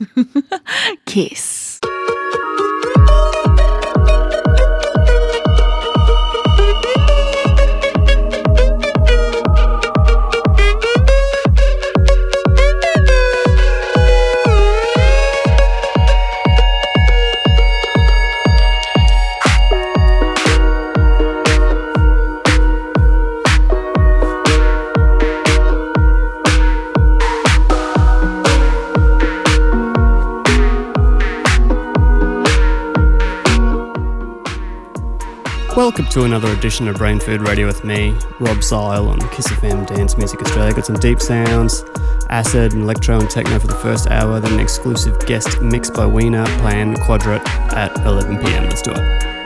Kiss. Welcome to another edition of Brain Food Radio with me, Rob Zile on Kiss FM Dance Music Australia. Got some deep sounds, acid and electro and techno for the first hour, then an exclusive guest mix by Weena playing Quadrat at 11 pm. Let's do it.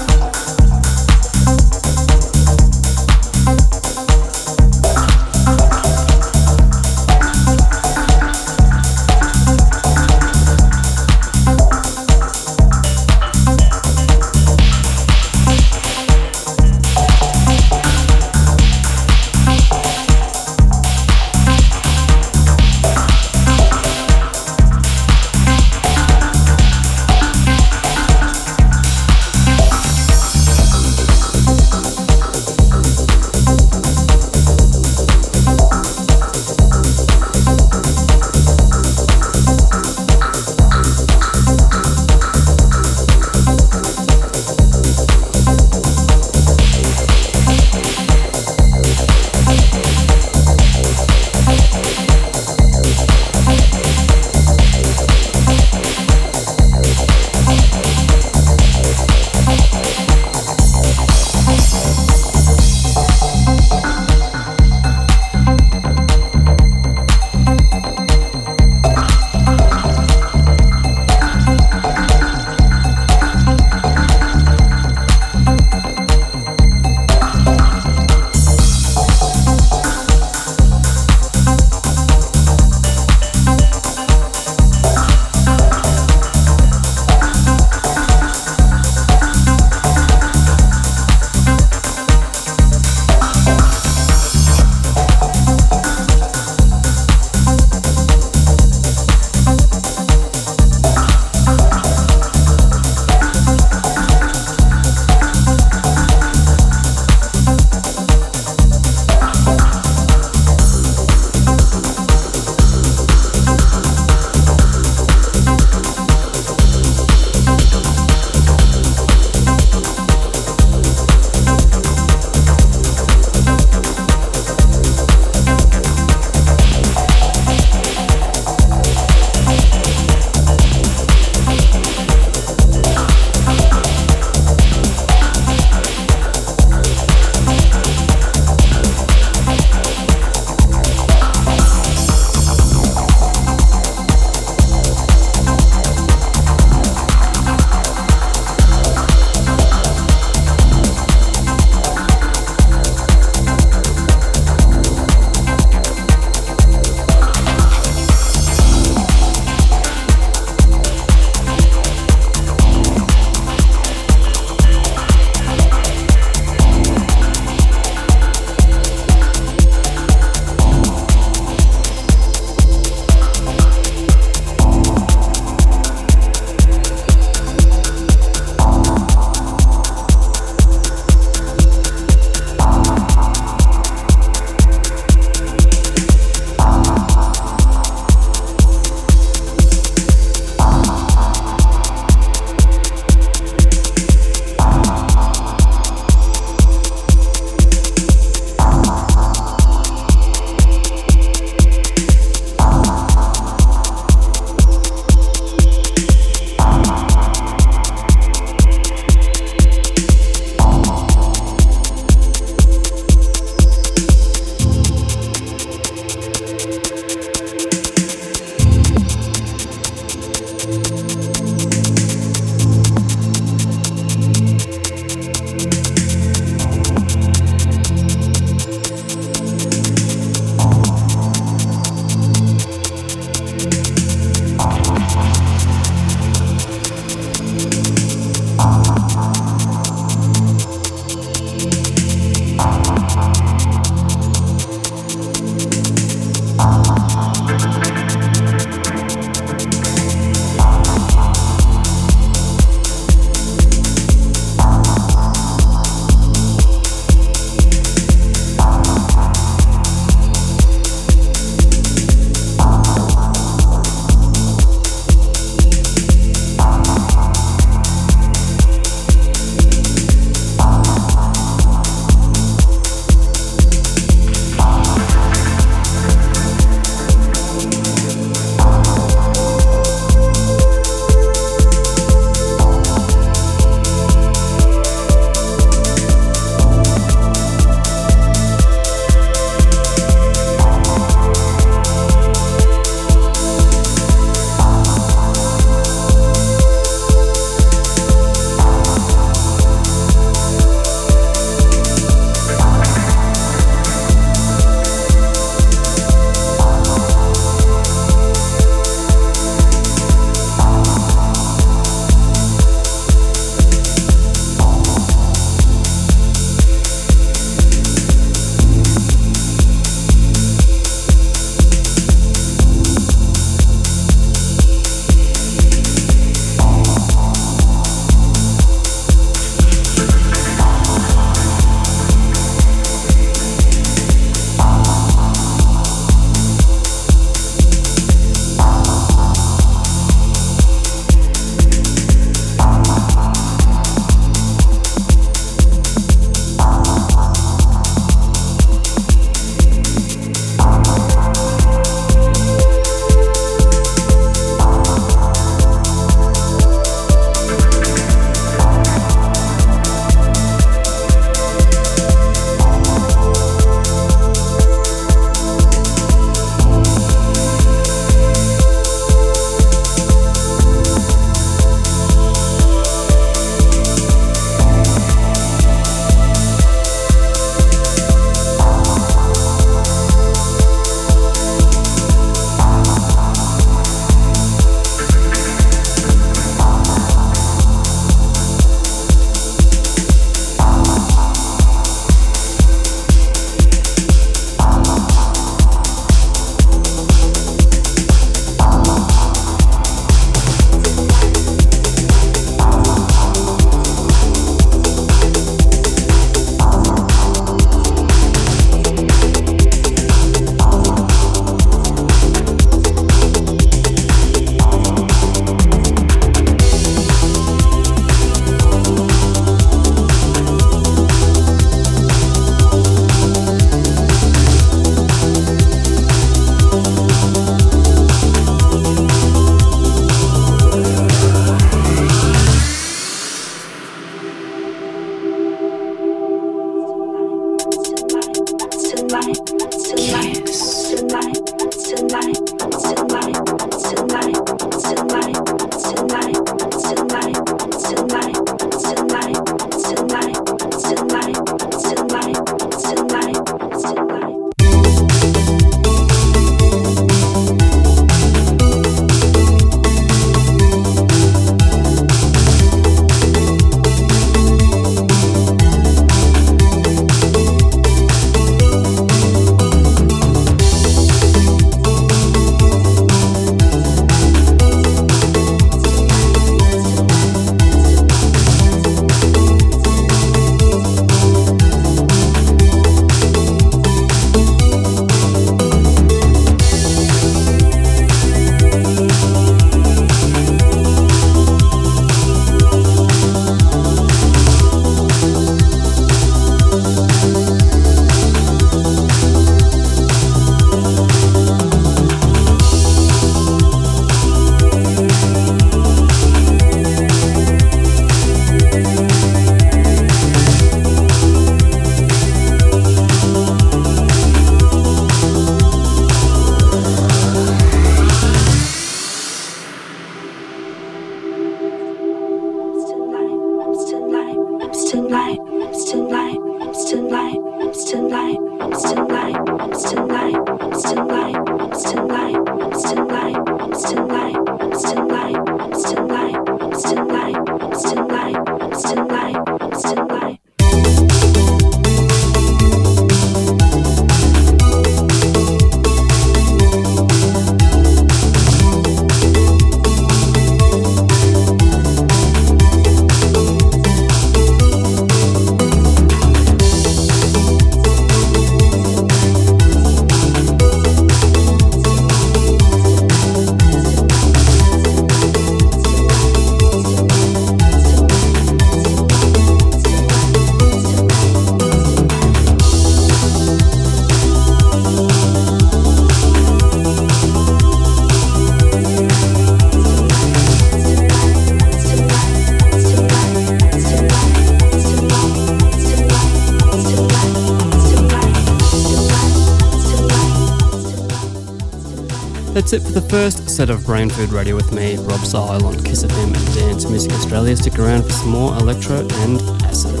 That's it for the first set of Brain Food Radio with me, Rob Zile on Kiss FM and Dance Music Australia. Stick around for some more electro and acid.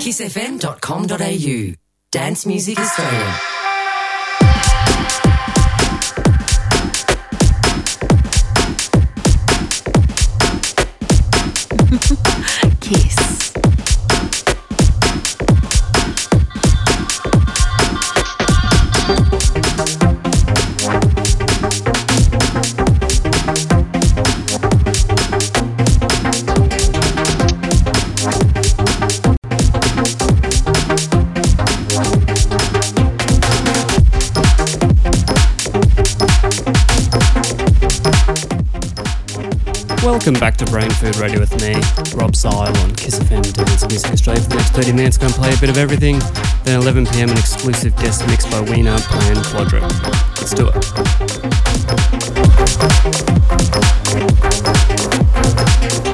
kissfm.com.au Dance Music Australia. Welcome back to Brain Food Radio with me, Rob Zile on Kiss FM Dance Music Australia. For the next 30 minutes, going to play a bit of everything. Then 11 pm, an exclusive guest mix by Weena playing Quadro. Let's do it.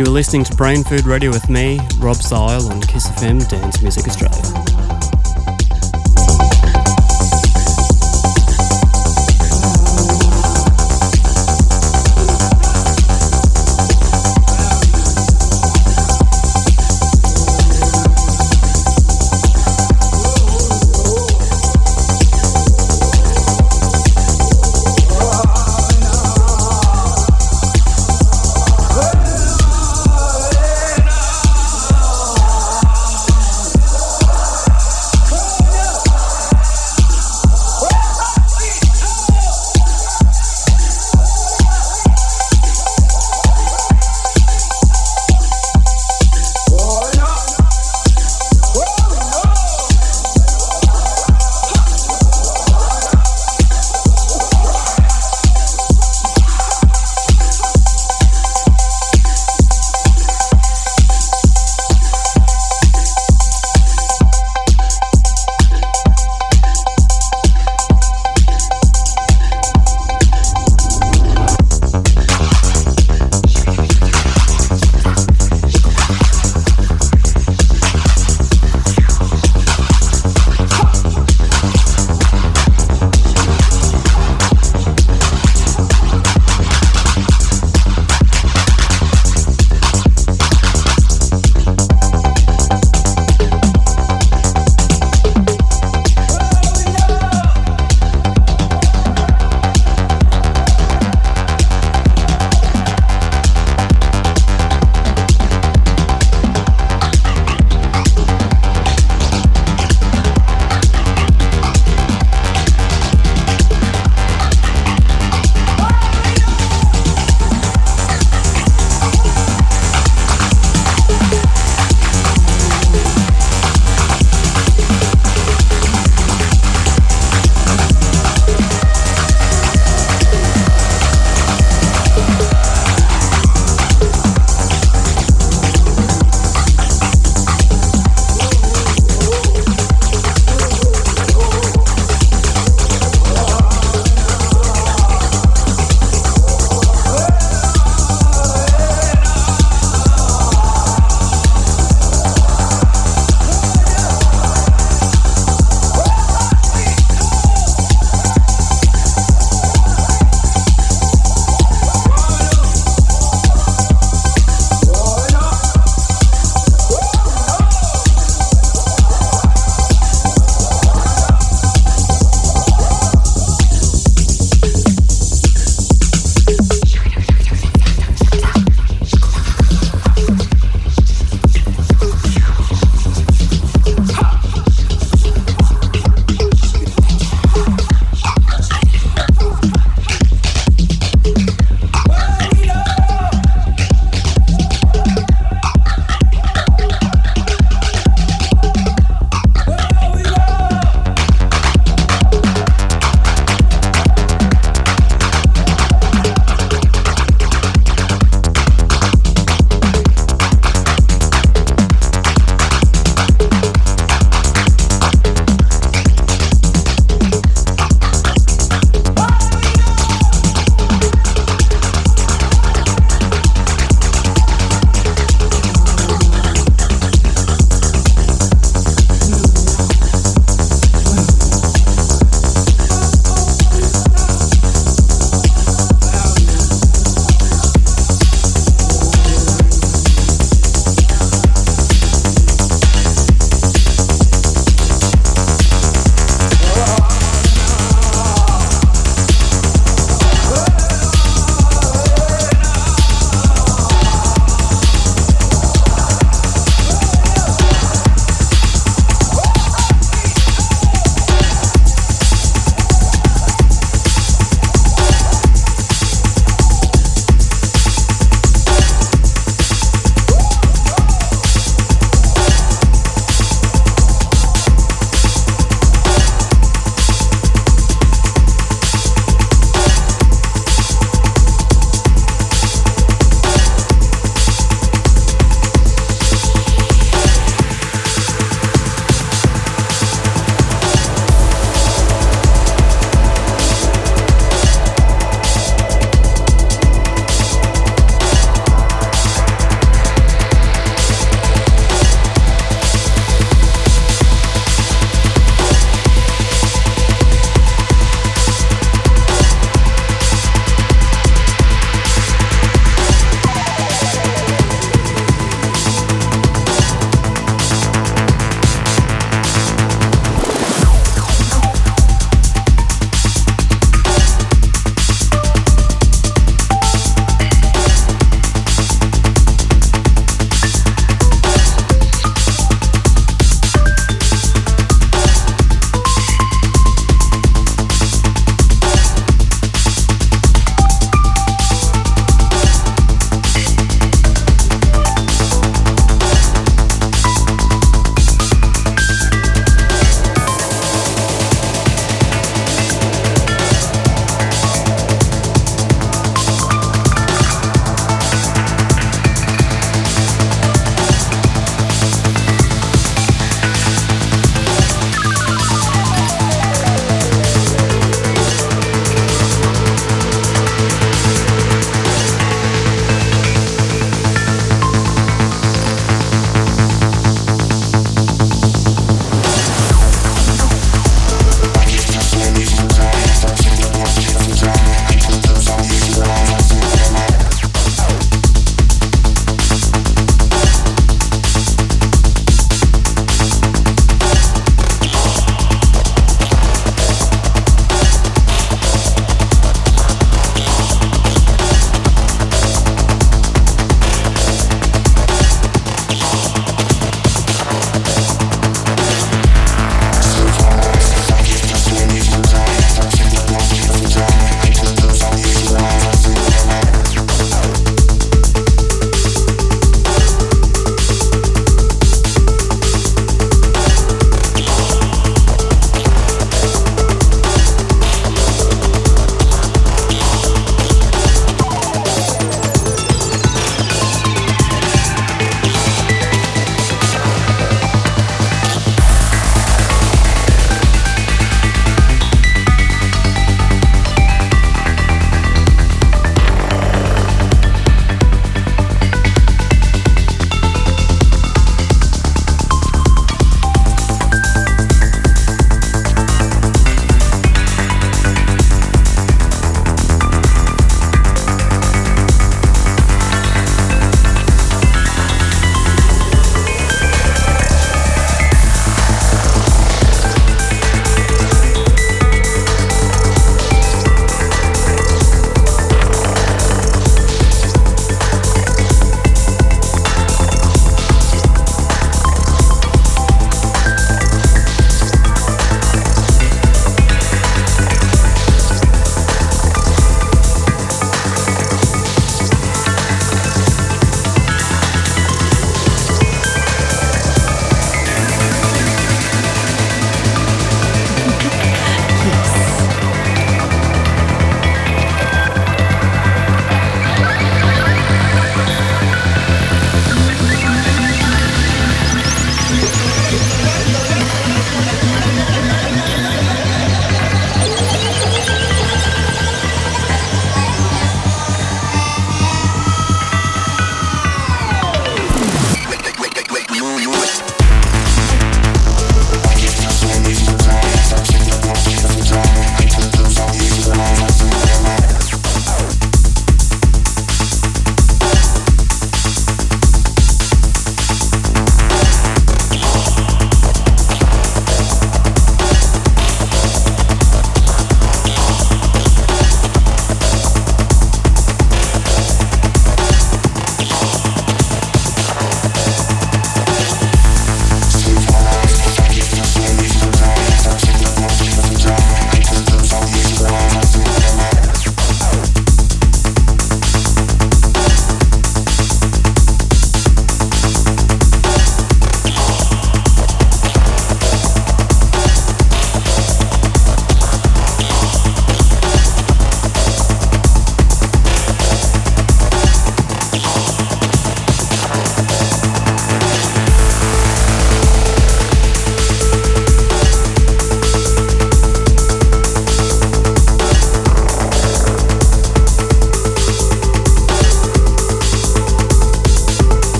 You are listening to Brain Food Radio with me, Rob Zile, on Kiss FM Dance Music Australia.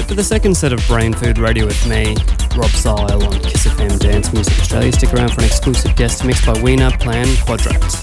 It for the second set of Brain Food Radio with me, Rob Zile on Kiss FM Dance Music Australia. Stick around for an exclusive guest mix by Weena Plan Quadrat.